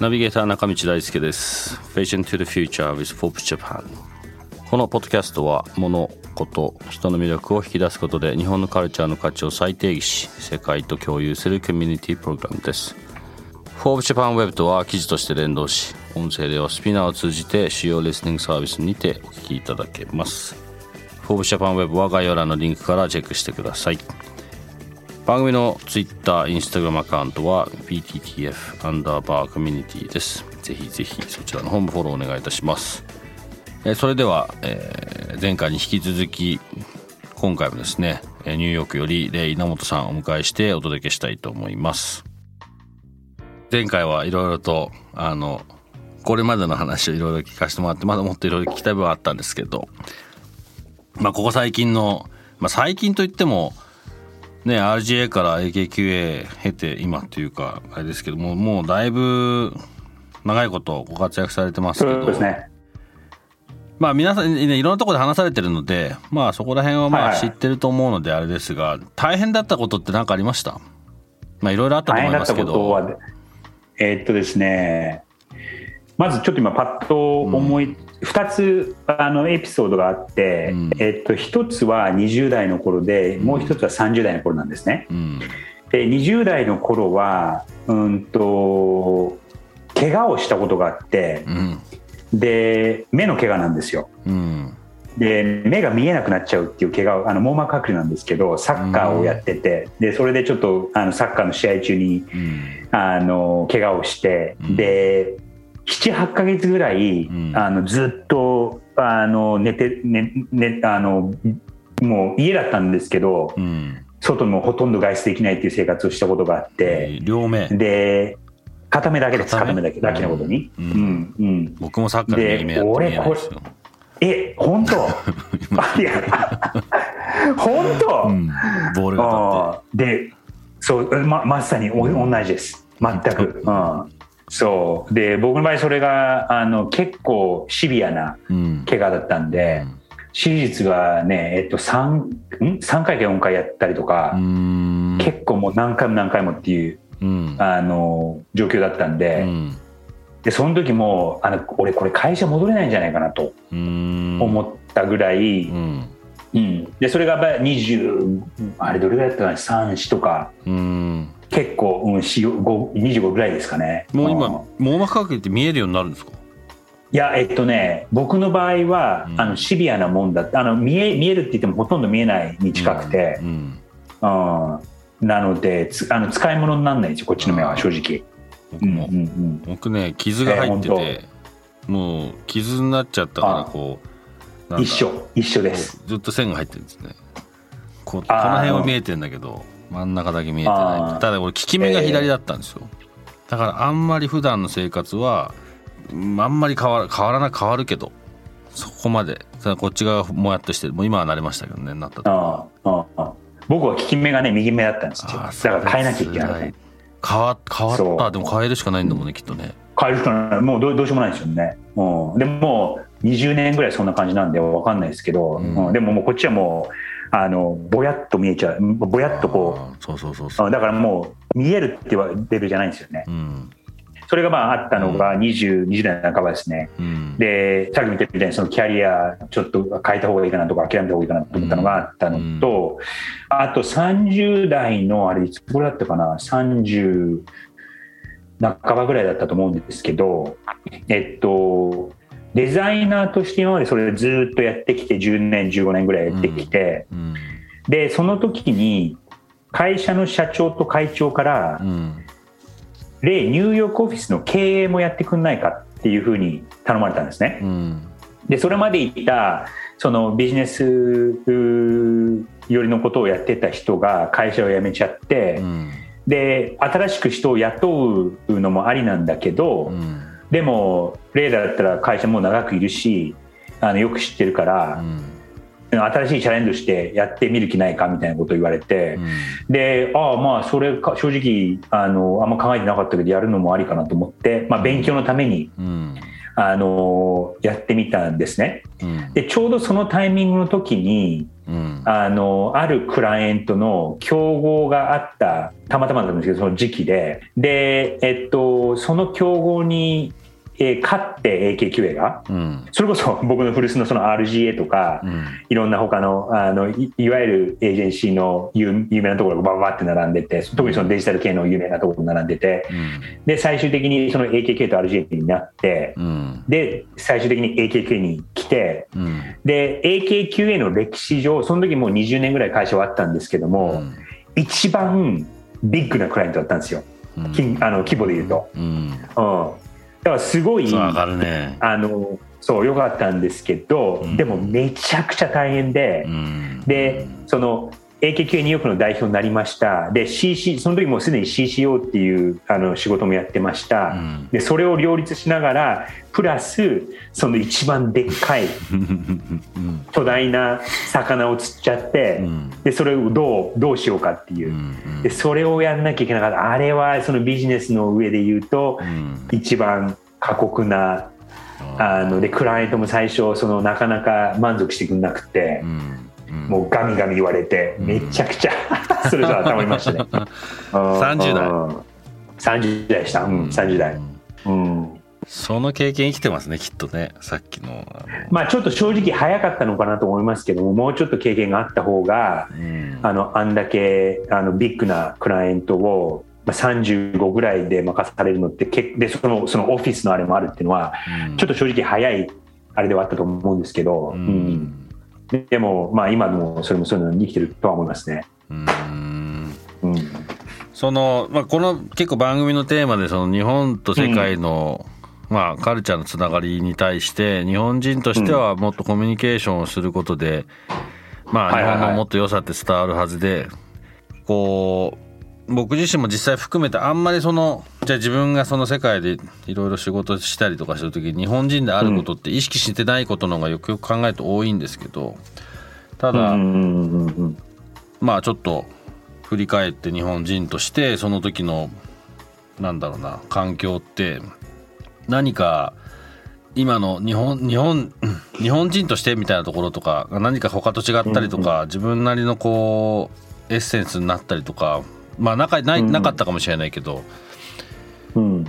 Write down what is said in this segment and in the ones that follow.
ナビゲーター中道大輔です。Vision to the Future with Forbes Japan このポッドキャストは物事人の魅力を引き出すことで日本のカルチャーの価値を再定義し世界と共有するコミュニティプログラムです。Forbes Japan Web とは記事として連動し音声ではスピナーを通じて主要リスニングサービスにてお聞きいただけます。Forbes Japan Web は概要欄のリンクからチェックしてください。番組の Twitter、Instagram アカウントは PTTF アンダーバーコミュニティです。ぜひぜひそちらの方もフォローお願いいたします。えー、それでは、えー、前回に引き続き今回もですね、ニューヨークよりレイ稲本さんをお迎えしてお届けしたいと思います。前回はいろいろとあのこれまでの話をいろいろ聞かせてもらってまだもっといろいろ聞きたい部分はあったんですけどまあここ最近のまあ最近といってもね RGA から AKQA 経て今っていうかあれですけどももうだいぶ長いことご活躍されてますけど。そうですね。まあ皆さん、ね、いろんなところで話されてるのでまあそこら辺はまあ知ってると思うのであれですが、はいはい、大変だったことって何かありました？まあいろいろあったと思いますけど。えー、っとですね。まずちょっと今パッと思い、うん、2つあのエピソードがあって、うん、えっと、1つは20代の頃で、もう1つは30代の頃なんですね。うん、で20代の頃はうんと怪我をしたことがあって、で目の怪我なんですよ。で目が見えなくなっちゃうっていう怪我あの網膜剥離なんですけどサッカーをやってて、でそれでちょっとあのサッカーの試合中に、あの怪我をして、で78か月ぐらい、うん、あのずっとあの寝て、ねね、あのもう家だったんですけど、うん、外もほとんど外出できないっていう生活をしたことがあって、両目。で片目だけです片目？だけだけのことに、うん。うん。うん、僕もサッカーの夢やって俺これえ本当？いや。本当、うん、ボールがでそうままさに同じです。全く、うんそう。で僕の場合それがあの結構シビアな怪我だったんで、うん、手術はね、えっと3、ん？3回か4回やったりとか結構もう何回も何回もっていう、うん、あの状況だったんで。うん。でその時もあの俺これ会社戻れないんじゃないかなと思ったぐらい、うん、うん、でそれがやっぱり20あれどれぐらいだったかな？34とか結構、うん、25ぐらいですかね。もう今網膜剥離って見えるようになるんですか？いやえっとね僕の場合は、うん、あのシビアなもんだあの見え見えるって言ってもほとんど見えないに近くて、うん、うん、なのであの使い物にならないですよこっちの目は正直。僕も、うんうんうん、僕ね傷が入ってて、えー、もう傷になっちゃったからこう一緒一緒です。ずっと線が入ってるんですね。ここの辺は見えてるんだけど真ん中だけ見えてない。ただ俺利き目が左だったんですよ、えー、だからあんまり普段の生活はあんまり変わら変わらな変わるけどそこまで。こっち側もやっとしてもう今はなれましたけどねなったと僕は利き目がね右目だったんですよ。だから変えなきゃいけない。変わ変わった。でも変えるしかないんだもんねきっとね。変えるしかない。もうどうどうしようもないですよね、う。ん、でも20年ぐらいそんな感じなんで分かんないですけど、うん、でももうこっちはもうあのぼやっと見えちゃう。ぼやっとこう。そうそうそうそう。だからもう見えるって言われるじゃないんですよね、うん、それがまああったのが 20,、うん、20代半ばですね、うん、でさっき見てみたいにそのキャリアちょっと変えた方がいいかなとか諦めた方がいいかなと思ったのがあったのと、あと30代のあれいつ頃だったかな？30半ばぐらいだったと思うんですけどえっとデザイナーとして今までそれをずっとやってきて10年15年ぐらいやってきて、うん。うん、でその時に会社の社長と会長から、うん、例ニューヨークオフィスの経営もやってくんないかっていうふうに頼まれたんですね。でそれまで言ったそのビジネス寄りのことをやってた人が会社を辞めちゃって、うん、で新しく人を雇うのもありなんだけど、うん、でもレーダーだったら会社も長くいるしあのよく知ってるから、うん、新しいチャレンジしてやってみる気ないかみたいなことを言われて、でああまあそれか正直あのあんま考えてなかったけどやるのもありかなと思って、まあ、勉強のために。あのやってみたんですね、でちょうどそのタイミングの時にうん、あのあるクライアントの競合があったたまたまなんですけどその時期で。で、えっと、その競合にえー、勝って AKQA が、うん、それこそ 僕の古巣のその RGA とか、うん、いろんな他のあのいいわゆるエージェンシーの有有名なところがバババって並んでて特にそのデジタル系の有名なところが並んでて、うん、で最終的にその AKQA と RGA になって、で最終的に AKQA に来て、で AKQA の歴史上その時もう20年ぐらい会社はあったんですけども、一番ビッグなクライアントだったんですよ、あの規模でいうと。うん。だからすごい、ね、あのそう良かったんですけど、うん、でもめちゃくちゃ大変で、うん、でその AKQA ニューヨークの代表になりました。で CC その時もうすでに CCO っていうあの仕事もやってました、うん、でそれを両立しながらプラスその一番でっかい巨大な魚を釣っちゃって、うん、でそれをどうどうしようかっていう、でそれをやんなきゃいけなかった。あれはそのビジネスの上で言うと、一番過酷なあのでクライアントも最初そのなかなか満足してくれなくて。もうガミガミ言われて、めちゃくちゃそれぞれ頭いましたね。30代。30代でした。うん、30代。うん。その経験生きてますね、きっとね、さっきの。まあちょっと正直早かったのかなと思いますけども、もうちょっと経験があった方が、うん、あの、あんだけあのビッグなクライアントを、まあ、35ぐらいで任されるのってけでそのそのオフィスのあれもあるっていうのは、うん、ちょっと正直早いあれではあったと思うんですけど、うん、うんでも、まあ、今もそれもそういうのに生きてるとは思いますね。うん。うん、その、まあ、この結構番組のテーマでその日本と世界の、うん、まあ、カルチャーのつながりに対して日本人としてはもっとコミュニケーションをすることで、まあ、日本のもっと良さって伝わるはずで、こう僕自身も実際含めてあんまりそのじゃあ自分がその世界でいろいろ仕事したりとかした時に日本人であることって意識してないことの方がよくよく考えると多いんですけどただまあちょっと振り返って日本人としてその時のなんだろうな環境って何か今の日本日本日本人としてみたいなところとか何か他と違ったりとか自分なりのこうエッセンスになったりとかまあ仲ないなかったかもしれないけど、うん、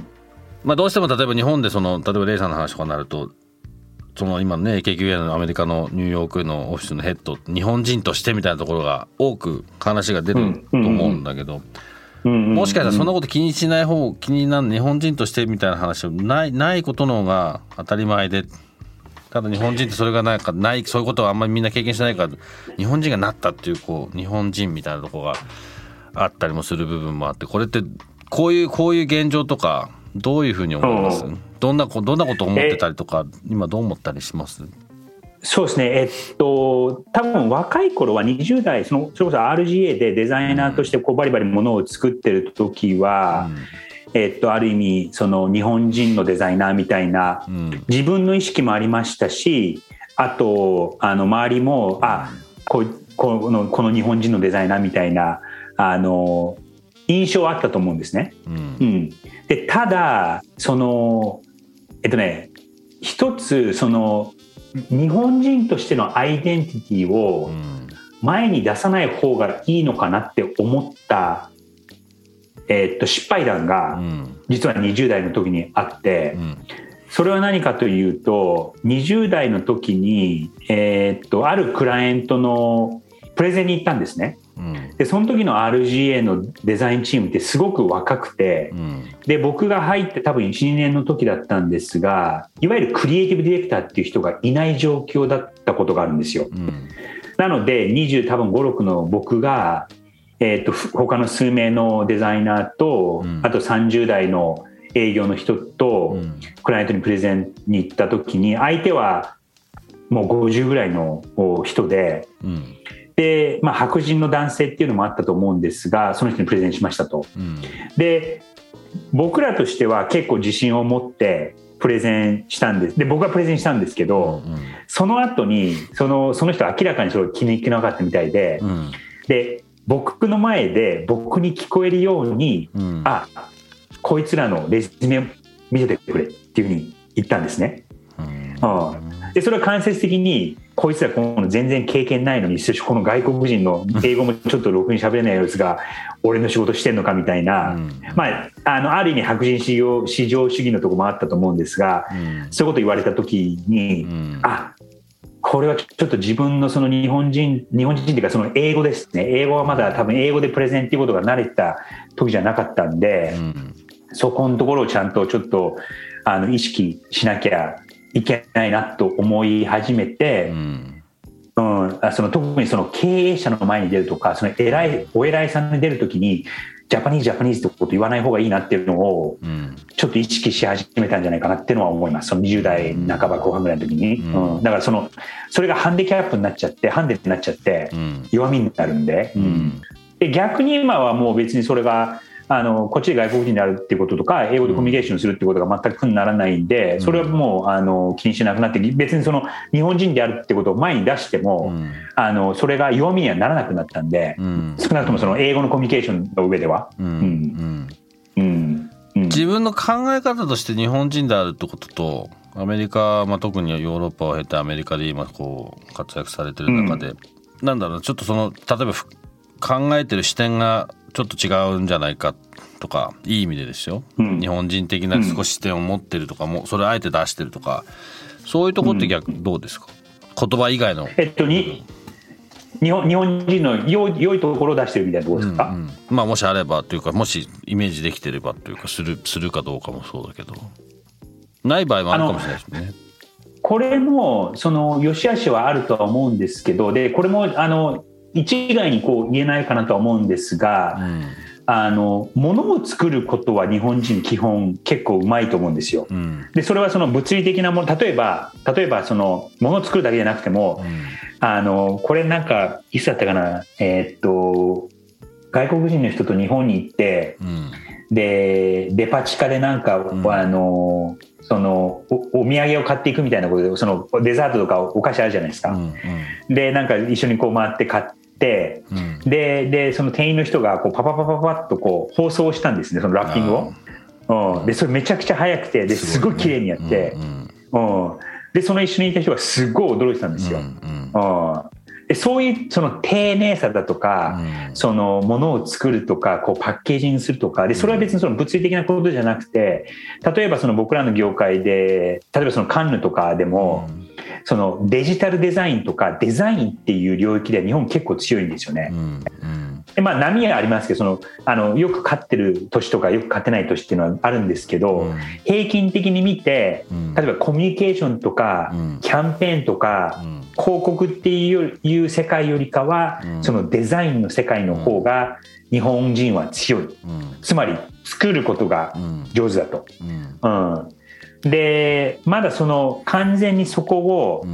まあ、どうしても例えば日本でその例えばレイさんの話とかになるとその今ね KQA のアメリカのニューヨークのオフィスのヘッド日本人としてみたいなところが多く話が出ると思うんだけど、もしかしたらそんなこと気にしない方気になる日本人としてみたいな話ないないことの方が当たり前で。ただ日本人ってそれがないかないそういうことはあんまりみんな経験してないから日本人がなったっていうこう日本人みたいなとこがあったりもする部分もあってこれってこういうこういう現状とかどういうふうに思います、う。ん、どんなどんなこと思ってたりとか今どう思ったりします？そうですね、えっと、多分若い頃は20代そのそれこそ RGA でデザイナーとしてこうバリバリものを作ってる時は、うん、えっと、ある意味その日本人のデザイナーみたいな、自分の意識もありましたしあとあの周りもあここのこの日本人のデザイナーみたいなあの印象あったと思うんですね。うん、うん、でただそのえっとね一つその日本人としてのアイデンティティを前に出さない方がいいのかなって思った、えっと失敗談が実は20代の時にあって、うん、それは何かというと20代の時に、えっとあるクライアントのプレゼンに行ったんですね。でその時の RGA のデザインチームってすごく若くて、うん、で僕が入って多分12年の時だったんですがいわゆるクリエイティブディレクターっていう人がいない状況だったことがあるんですよ。うん、なので20多分56の僕が、えーと、他の数名のデザイナーと、うん、あと30代の営業の人と、クライアントにプレゼンに行った時に相手はもう50ぐらいの人で。で、まあ、白人の男性っていうのもあったと思うんですがその人にプレゼンしましたと。で僕らとしては結構自信を持ってプレゼンしたんです。で僕はプレゼンしたんですけど、うんうん、その後にそのその人明らかにそれ気に入ってなかったみたいで、うん、で僕の前で僕に聞こえるように、うん、あこいつらのレジュメ見せてくれっていうふうに言ったんですね。うん、でそれは間接的にこいつらこの全然経験ないのにこの外国人の英語もちょっとろくに喋れないやつが俺の仕事してんのかみたいな、うん、まあ、あのある意味白人至上至上主義のところもあったと思うんですが、うん、そういうこと言われた時に、うん、あこれはちょっと自分のその日本人日本人っていうかその英語ですね。英語はまだ多分英語でプレゼンっていうことが慣れた時じゃなかったんで、そこのところをちゃんとちょっとあの意識しなきゃいけないなと思い始めて、うん、うん、その特にその経営者の前に出るとかその偉いお偉いさんに出るときにジャパニーズジャパニーズってこと言わない方がいいなっていうのをちょっと意識し始めたんじゃないかなっていうのは思いますその20代半ば後半ぐらいの時に、うん、うん、だからそのそれがハンデキャップになっちゃってハンデになっちゃって弱みになるんで,、うん、で逆に今はもう別にそれがあのこっちで外国人であるっていうこととか英語でコミュニケーションするっていうことが全く苦にならないんでそれはもうあの気にしなくなって別にその日本人であるってことを前に出しても、うん、あのそれが弱みにはならなくなったんで、うん、少なくともその英語のコミュニケーションの上では。うん。自分の考え方として日本人であるってこととアメリカ、まあ、特にヨーロッパを経てアメリカで今こう活躍されてる中で、うん、なんだろうちょっとその例えば考えてる視点がちょっと違うんじゃないかとかいい意味でですよ、うん、日本人的な少し視点を持ってるとかも、それあえて出してるとか。そういうとこって逆、どうですか？言葉以外の。えっとに日本日本人の良い良いところを出してるみたいなところですか、うんうん、まあもしあればというかもしイメージできてればというかするするかどうかもそうだけど。ない場合もあるかもしれないですね。これもその良し悪しはあるとは思うんですけどでこれもあの一概にこう言えないかなとは思うんですが、うん、あの物を作ることは日本人基本結構うまいと思うんですよ。うん、でそれはその物理的なもの例えば例えばその物を作るだけじゃなくても、うん、あのこれなんかいつだったかなえー、っと外国人の人と日本に行って、でデパ地下でなんか、あのそのお土産を買っていくみたいなことでそのデザートとかお菓子あるじゃないですか、うんうん、でなんか一緒にこう回って買って、うん、ででその店員の人がこうパパパパパッとこう包装したんですねそのラッピングを、うん、でそれめちゃくちゃ早くてですごい綺麗にやって、うん、うん、でその一緒にいた人がすごい驚いてたんですよ、うん。でそういうその丁寧さだとか、うん、そのものを作るとかこうパッケージにするとかでそれは別にその物理的なことじゃなくて例えばその僕らの業界で例えばそのカンヌとかでも、うん、そのデジタルデザインとかデザインっていう領域では日本結構強いんですよね。うんでまあ、波はありますけどそのあのよく勝ってる年とかよく勝てない年っていうのはあるんですけど、平均的に見て例えばコミュニケーションとか、キャンペーンとか、広告っていう世界よりかは、うん、そのデザインの世界の方が日本人は強い、うん、つまり作ることが上手だと。うんでまだその完全にそこを、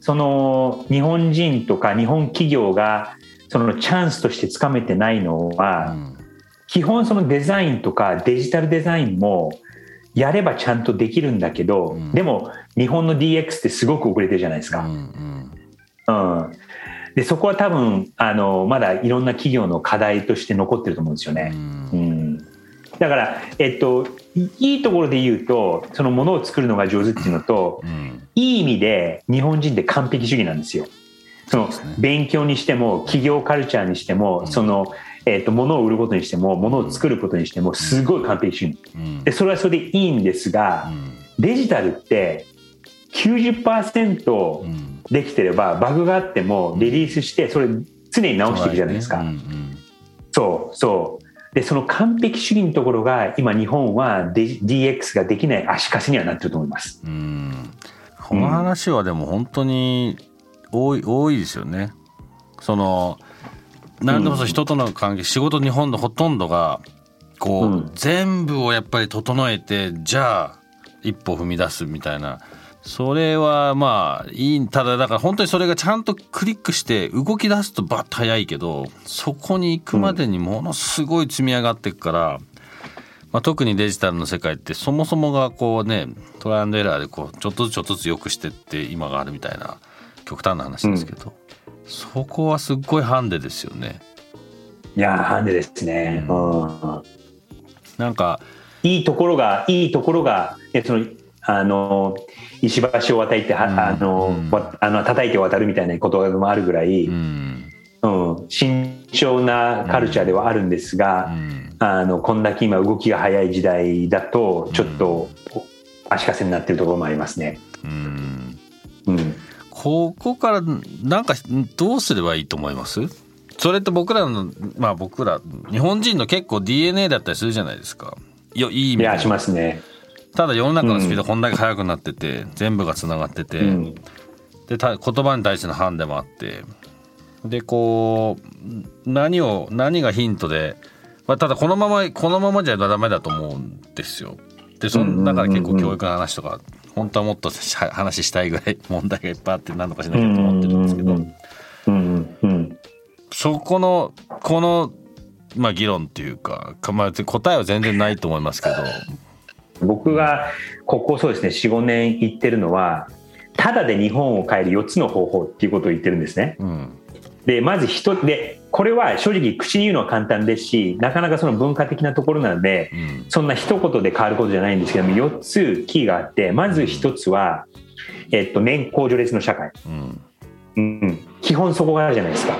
その日本人とか日本企業がそのチャンスとしてつかめてないのは、基本そのデザインとかデジタルデザインもやればちゃんとできるんだけど、でも日本の DX ってすごく遅れてるじゃないですか。うん、でそこは多分あのまだいろんな企業の課題として残ってると思うんですよね。うん、だから、えっと、いいところで言うとそのものを作るのが上手っていうのと、うん、いい意味で日本人って完璧主義なんですよ。その勉強にしても企業カルチャーにしても、そのえーと、物を売ることにしても物を作ることにしてもすごい完璧主義、でそれはそれでいいんですが、デジタルって90%、できてればバグがあってもリリースしてそれ常に直していくじゃないですか。そうそうでその完璧主義のところが今日本は DX ができない足かせにはなってると思います。うんこの話はでも本当に多い多いですよね。その何でもそう人との関係仕事日本のほとんどがこう、うん、全部をやっぱり整えてじゃあ一歩踏み出すみたいなそれはまあいいただだから本当にそれがちゃんとクリックして動き出すとバッと速いけどそこに行くまでにものすごい積み上がっていくから、まあ、特にデジタルの世界ってそもそもがこうねトライアンドエラーでこうちょっとずつちょっとずつ良くしてって今があるみたいな極端な話ですけど、うん、そこはすっごいハンデですよね。いやハンデですね。うん、なんかいいところがいいところがそのあの石橋を渡っては、うん、あの、うん、あの叩いて渡るみたいなこともあるぐらい、うん、うん、慎重なカルチャーではあるんですが、あのこんだけ今動きが速い時代だとちょっと足かせになってるところもありますね。うんここからなんかどうすればいいと思います？それって僕らのまあ僕ら日本人の結構 DNA だったりするじゃないですか。よいい意味で。いやしますね。ただ世の中のスピードこんだけ速くなってて、うん、全部がつながってて、うん、で言葉に対してのハンデもあってでこう何を何がヒントで、まあ、ただこのままこのままじゃダメだと思うんですよ。でそのだから結構教育の話とか、本当はもっと話したいぐらい 問題がいっぱいあって何とかしなきゃと思ってるんですけど、そこのこの、まあ、議論っていうか、まあ、答えは全然ないと思いますけど僕がここそうですね45年言ってるのはただで日本を変える4つの方法っていうことを言ってるんですね。うん、でまず人でこれは正直口に言うのは簡単ですしなかなかその文化的なところなので、うん、そんな一言で変わることじゃないんですけども4つキーがあってまず1つは、えっと、年功序列の社会、うん。うん、基本そこがあるじゃないですか。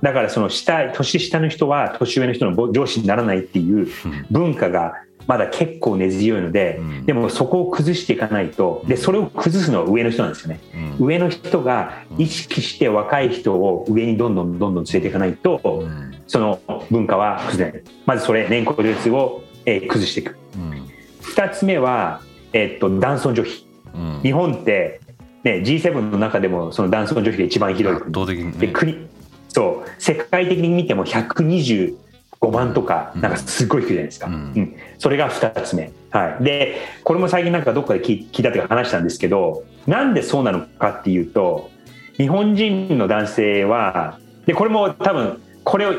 だからその下年下の人は年上の人の上司にならないっていう文化がまだ結構根強いので、うん、でもそこを崩していかないとでそれを崩すのは上の人なんですよね、うん、上の人が意識して若い人を上にどんどんどんどん連れていかないと、うん、その文化は崩れないまずそれ年功序列を、えー、崩していく、うん、2つ目は、えー、っと男尊女卑、日本ってね、G7 の中でもその男尊女卑が一番広い国、ね、で国そう世界的に見ても120 5万とか、なんかすごい低いじゃないですか。うん、うん、それが2つ目。はい。で、これも最近なんかどっかで聞いたというか話したんですけど、なんでそうなのかっていうと、日本人の男性は、で、これも多分、これを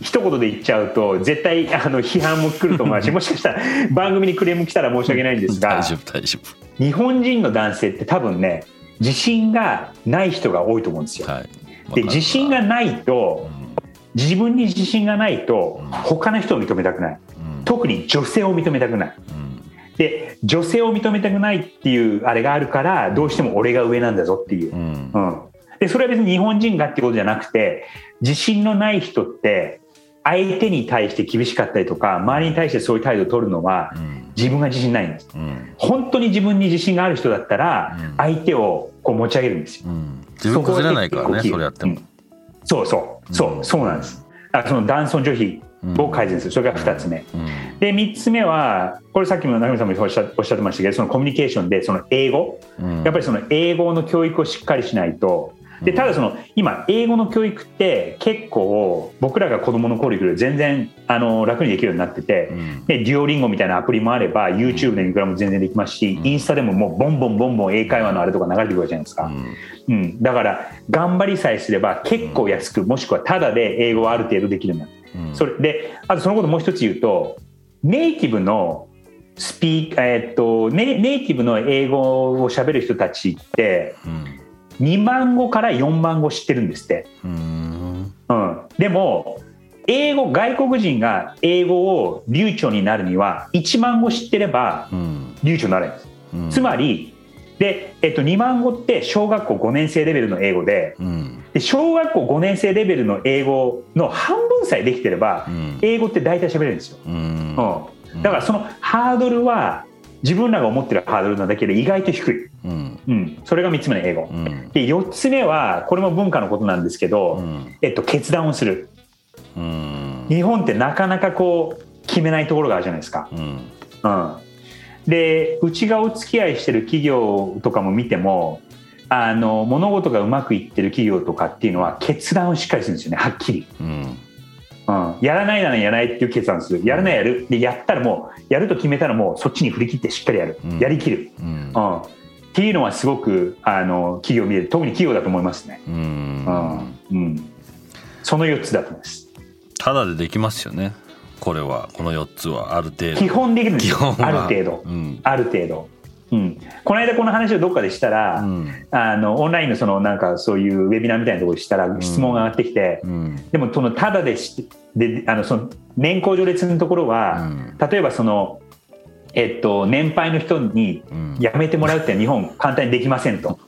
一言で言っちゃうと、絶対あの批判も来ると思うし、もしかしたら番組にクレーム来たら申し訳ないんですが、大丈夫、大丈夫。日本人の男性って多分ね、自信がない人が多いと思うんですよ。はい、で、自信がないと、うん自分に自信がないと他の人を認めたくない、特に女性を認めたくない、で女性を認めたくないっていうあれがあるからどうしても俺が上なんだぞっていう、うん。でそれは別に日本人がってことじゃなくて自信のない人って相手に対して厳しかったりとか周りに対してそういう態度を取るのは自分が自信ないんです、うん、本当に自分に自信がある人だったら相手をこう持ち上げるんですよ、うん、自分崩れないからねそれやっても、そうそうそう、そうなんです。あその男尊女卑を改善する、それが2つ目、で3つ目はこれさっきも中見さんもおっしゃってましたけどそのコミュニケーションでその英語、やっぱりその英語の教育をしっかりしないとでただその今英語の教育って結構僕らが子どもの頃より全然あの楽にできるようになってて、うん、でデュオリンゴみたいなアプリもあれば YouTube でいくらも全然できますし、インスタでももうボンボンボンボン英会話のあれとか流れてくるじゃないですか、うん、うん、だから頑張りさえすれば結構安くもしくはタダで英語はある程度できるようになる、うん、それであとそのこともう一つ言うとネイティブのスピーえー、っとネネイティブの英語をしゃべる人たちって、うん2万語から4万語知ってるんですって。うん、でも英語外国人が英語を流暢になるには1万語知ってれば流暢になるんです、うん、つまりで、えっと、2万語って小学校5年生レベルの英語でうん、で小学校5年生レベルの英語の半分さえできてれば、うん、英語って大体喋れるんですよ、うん。だからそのハードルは自分らが思ってるハードルなだけで意外と低い、うん、うん、それが3つ目の英語、うん、で4つ目はこれも文化のことなんですけど、うん、えっと、決断をする、日本ってなかなかこう決めないところがあるじゃないですか、うん。でうちがお付き合いしてる企業とかも見てもあの物事がうまくいってる企業とかっていうのは決断をしっかりするんですよねはっきり。うんうん、やらないならやらないっていう決断する。やらないやる。でやったらもうやると決めたらもうそっちに振り切ってしっかりやる、うん、やりきる、うん、うん、っていうのはすごくあの企業見る特に企業だと思いますね。うん。うん。うん、その4つだと思います。ただでできますよね。これは。この4つは。ある程度。基本できるんですよ基本は。ある程度、うん。ある程度。うん、この間この話をどっかでしたら、うん。あのオンラインのそのなんかそういうウェビナーみたいなところでしたら質問が上がってきて、うん。でもそのただでしであのその年功序列のところは、うん。例えばその、えっと、年配の人にうん。辞めてもらうって日本簡単にできませんと。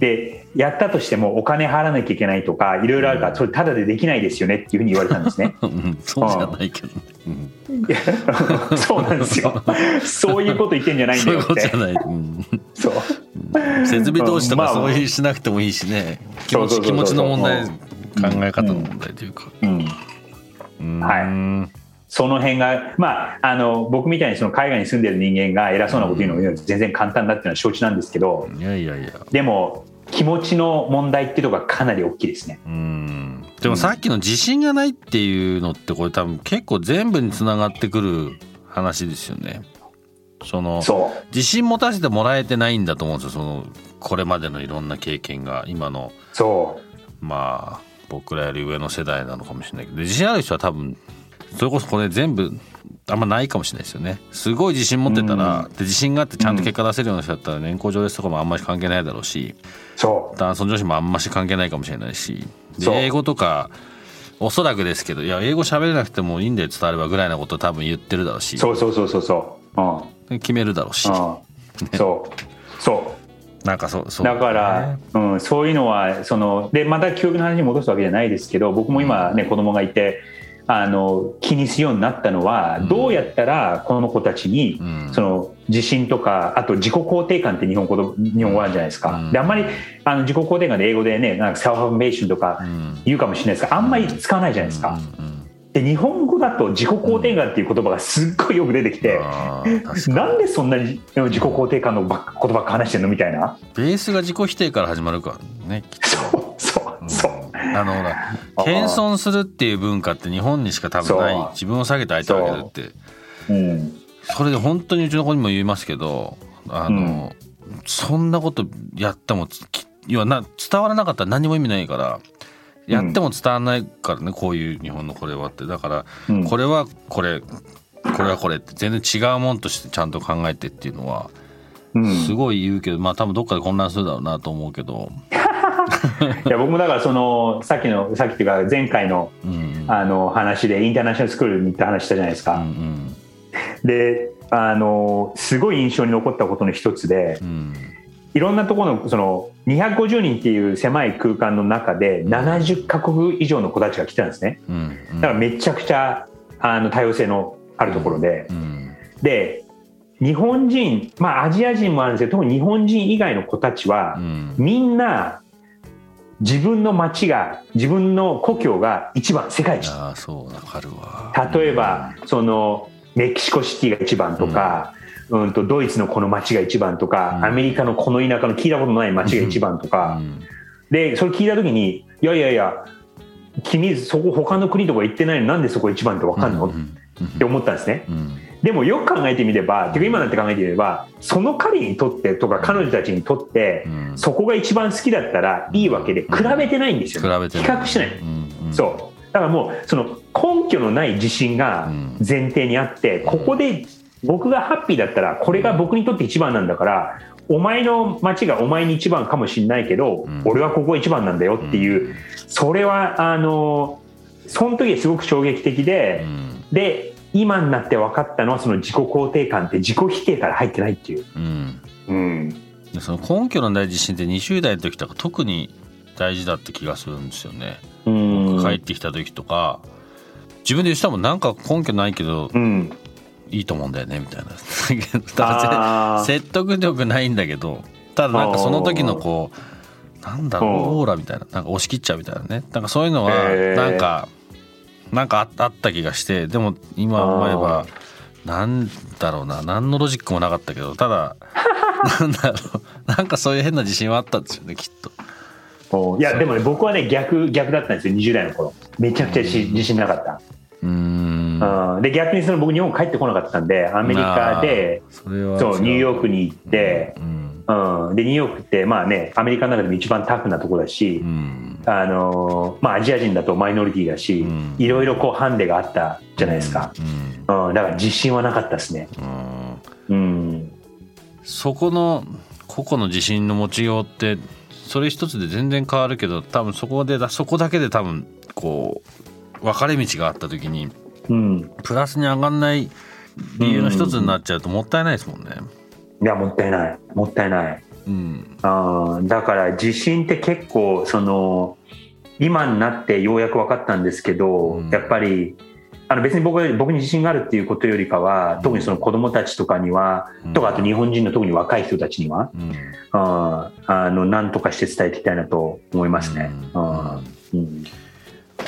でやったとしてもお金払わなきゃいけないとかいろいろあるからそれただでできないですよねっていうふうに言われたんですね。うんそうじゃないけどね。そうなんですよ。そういうこと言ってんじゃないんそういうだよって。ことじゃない、うん。そう。設備投資とかまあそういうしなくてもいいしね。気持ち気持ちの問題うん。考え方の問題というか。はいその辺が、まあ、あの僕みたいにその海外に住んでる人間が偉そうなこと言うのも全然簡単だっていうのは承知なんですけどいやいやいや。でも気持ちの問題っていうのがかなり大きいですね。うん。でもさっきの自信がないっていうのってこれ多分結構全部につながってくる話ですよね。その自信持たせてもらえてないんだと思うんですよ。そのこれまでのいろんな経験が今のそまあ僕らより上の世代なのかもしれないけどで自信ある人は多分それこそこれ全部あんまないかもしれないですよね。すごい自信持ってたら、うん。で自信があってちゃんと結果出せるような人だったら年功序列とかもあんまり関係ないだろうしう。そ男尊女子もあんまし関係ないかもしれないしで英語とかおそらくですけどいや英語喋れなくてもいいんで伝わればぐらいなことを多分言ってるだろうしうそうそうそうそうそう。うん。決めるだろうし、うん。そう。そう。なんかそうそう。だから、うん、そういうのはそのでまた教育の話に戻すわけじゃないですけど僕も今ね子供がいてあの気にするようになったのは、うん。どうやったらこの子たちに、うん。その自信とかあと自己肯定感って日本語日本語あるじゃないですか、うん。であんまりあの自己肯定感で英語でねなんかセルフアファメーションとかうん。言うかもしれないですがあんまり使わないじゃないですか、うんうんで日本語だと自己肯定感っていう言葉がすっごいよく出てきて、あー確かに。なんでそんなに自己肯定感のばっ言葉話してんのみたいな。ベースが自己否定から始まるからねそうあのほら謙遜するっていう文化って日本にしか多分ない。そう。自分を下げて相手を上げるって。う。ん。それで本当にうちの子にも言いますけどあの、そんなことやってもき要はな伝わらなかったら何も意味ないからやっても伝わらないからね、こういう日本のこれはって。だから、うん。これはこれこれはこれって全然違うもんとしてちゃんと考えてっていうのはうん。すごい言うけどまあ多分どっかで混乱するだろうなと思うけど、いや僕もだからそのさっきのさっきっていうか前回のうんうん。あの話でインターナショナルスクールに行った話したじゃないですうか、ん。であのすごい印象に残ったことの一つでうん。いろんなところのその250人っていう狭い空間の中で70カ国以上の子たちが来てたんですね。うんうん。だからめちゃくちゃあの多様性のあるところで、うん。で日本人まあアジア人もあるんですけど特に日本人以外の子たちは、うん。みんな自分の町が自分の故郷が一番世界一。ああそうわかるわ。例えばそのメキシコシティが一番とか、うん、とドイツのこの町が一番とか、うん。アメリカのこの田舎の聞いたことのない町が一番とうか、ん。でそれ聞いた時にいやいやいや君そこ他の国とか行ってないのなんでそこ一番って分かんの、っうんて思ったんですね。うんでもよく考えてみればてか今なんて考えてみればその彼にとってとか彼女たちにとって、うん。そこが一番好きだったらいいわけで比べてないんですよ、比べて比較しない、うん。うん。そう。だからもうその根拠のない自信がうん。前提にあって、ここで僕がハッピーだったらこれが僕にとって一番なんだからお前の街がお前に一番かもしれないけど、うん。俺はここが一番なんだよっていう、それはあのその時はすごく衝撃的で、うん。で今になって分かったのはその自己肯定感って自己否定から入ってないっていう。うん。うん。でその根拠のない自信って20代の時とか特に大事だって気がするんですよね。うん。帰ってきた時とか。自分で言ってたもんなんか根拠ないけどうん。いいと思うんだよねみたいな。説得力ないんだけどただなんかその時のこうなんだろううんオーラみたいななんか押し切っちゃうみたいなね。なんかそういうのはなんかなんかああった気がしてでも今思えばなんだろうな何のロジックもなかったけどただ なんだろうなんかそういう変な自信はあったんですよねきっと。いやでもね僕はね逆逆だったんですよ20代の頃。めちゃくちゃし自信なかった、うーん。うん、で逆にその僕日本帰ってこなかったんでアメリカでそう。ニューヨークにに行ってうんうん、でニューヨークってまあねアメリカの中でも一番タフなところだし、うん、あのまあ、アジア人だとマイノリティだし、うん、いろいろこうハンデがあったじゃないですか、うん。だから自信はなかったですね、うん。そこの個々の自信の持ちようってそれ一つで全然変わるけど多分そこでそこだけで多分こう分かれ道があった時に、うん、プラスに上がんない理由の一つになっちゃうともったいないですもんね。いやもったいない。もったいない。うん、あだから自信って結構その今になってようやく分かったんですけど、うん、やっぱりあの別に僕僕に自信があるっていうことよりかは、特にその子供たちとかには、うん、とかあと日本人の特に若い人たちには、うん、ああの何とかして伝えていきたいなと思いますね。うん、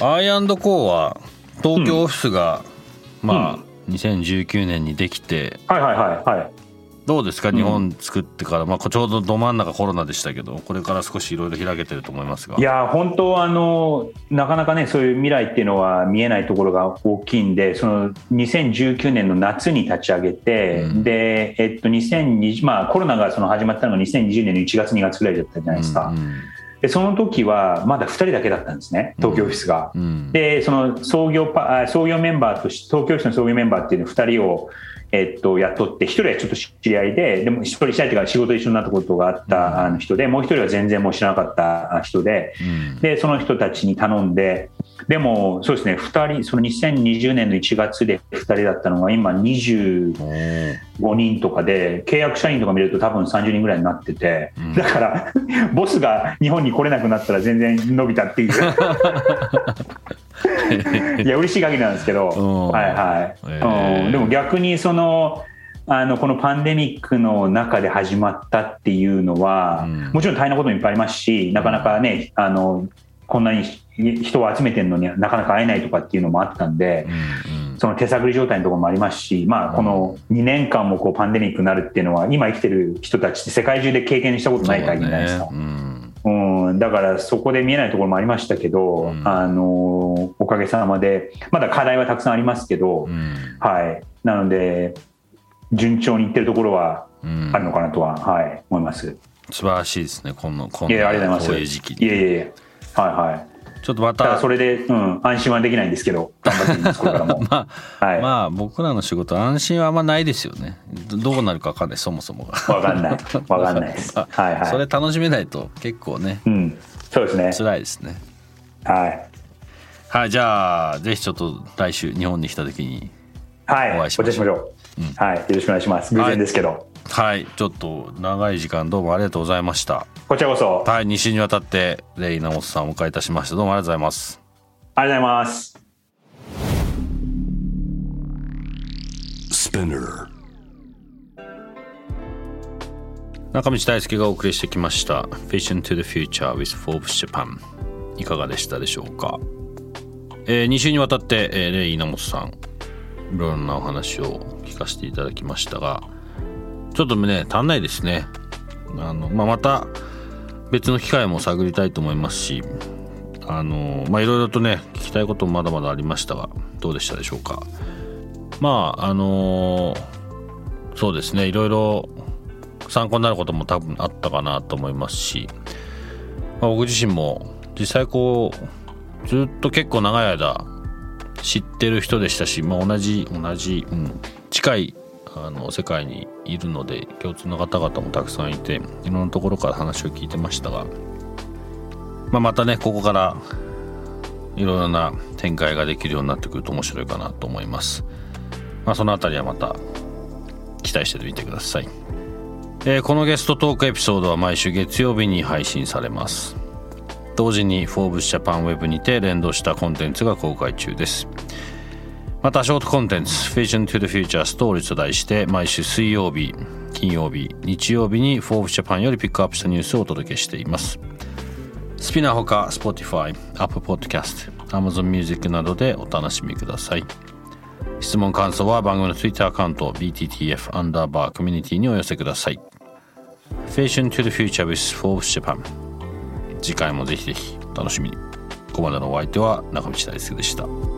アイアンドコーは東京オフィスが、まあ、2019年にできて、はいはいはいはいどうですか？日本作ってから、うん、まあ、ちょうどど真ん中コロナでしたけどこれから少しいろいろ開けてると思いますが。いや本当あのなかなかねそういう未来っていうのは見えないところが大きいんでその2019年の夏に立ち上げて、うん、で、えっと、2020まあコロナがその始まったのが2020年の1月2月ぐらいだったじゃないですか。うんうん。でその時はまだ2人だけだったんですね、東京オフィスが。うん、で、その創業パ創業メンバーとして、東京オフィスの創業メンバーっていうの2人をえっと、雇って、一人はちょっと知り合いで、でも一人したいというか仕事一緒になったことがあったあの人で、もう一人は全然もう知らなかった人で、で、その人たちに頼んで、でも、そうですね、二人、その2020年の1月で2人だったのが、今25人とかで、契約社員とか見ると多分30人ぐらいになってて、だから、ボスが日本に来れなくなったら全然伸びたっていう。い。や嬉しい限りなんですけど、はいはい、えー、でも逆にそのあのこのパンデミックの中で始まったっていうのは、うん、もちろん大変なこともいっぱいありますしなかなかねあのこんなに人を集めてるのになかなか会えないとかっていうのもあったんで、うんうん、その手探り状態のところもありますし、まあ、この2年間もこうパンデミックになるっていうのは今生きてる人たちって世界中で経験したことない限りじゃないですか。うん、だからそこで見えないところもありましたけど、うん、あのおかげさまでまだ課題はたくさんありますけど、うん、はい、なので順調にいってるところはあるのかなとは、はい、思います。素晴らしいですねこのこのいやありがとうございます。こういう時期いえいえいえ。はいはいちょっとまたそれで、うん、安心はできないんですけど頑張ってみますこれからも。まあ、はい、まあ僕らの仕事安心はあんまないですよね。どうなるか分かんないそもそもが。分かんない。分かんないです。はいはい。それ楽しめないと結構ね、うん、そうですね。辛いですね。はい。はいじゃあぜひちょっと来週日本に来た時にお会いしましょう、はい、う。ん、はい。よろしくお願いします。偶然ですけど、はいはい、ちょっと長い時間どうもありがとうございました。こちらこそ。はい、2週にわたってレイナモスさんをお迎えいたしました。どうもありがとうございます。ありがとうございます。中道大輔がお送りしてきました Vision to the Future with Forbes Japan いかがでしたでしょうか、えー、2週にわたって、えー、レイ稲本さんいろんなお話を聞かせていただきましたがちょっとね足んないですね。あの、まあ、また別の機会も探りたいと思いますしあのまあいろいろとね聞きたいこともまだまだありましたがどうでしたでしょうか。まああのそうですねいろいろ参考になることも多分あったかなと思いますし、まあ、僕自身も実際こうずっと結構長い間知ってる人でしたし、まあ、同じ同じ、うん、近いあの世界にいるので共通の方々もたくさんいていろんなところから話を聞いてましたが、まあ、またねここからいろいろな展開ができるようになってくると面白いかなと思います。まあ、その辺りはまた期待してみてください、えー、このゲストトークエピソードは毎週月曜日に配信されます。同時に「フォーブスジャパンウェブにて連動したコンテンツが公開中です。またショートコンテンツ Vision to the Future Stories と題して毎週水曜日金曜日日曜日に Forbes Japan よりピックアップしたニュースをお届けしています。スピナーほか Spotify、Apple Podcast、Amazon Music などでお楽しみください。質問感想は番組の Twitter アカウント BTTF アンダーバーコミュニティにお寄せください。Vision to the Future with Forbes Japan 次回もぜひぜひ楽しみに。ここまでのお相手は中道大輔でした。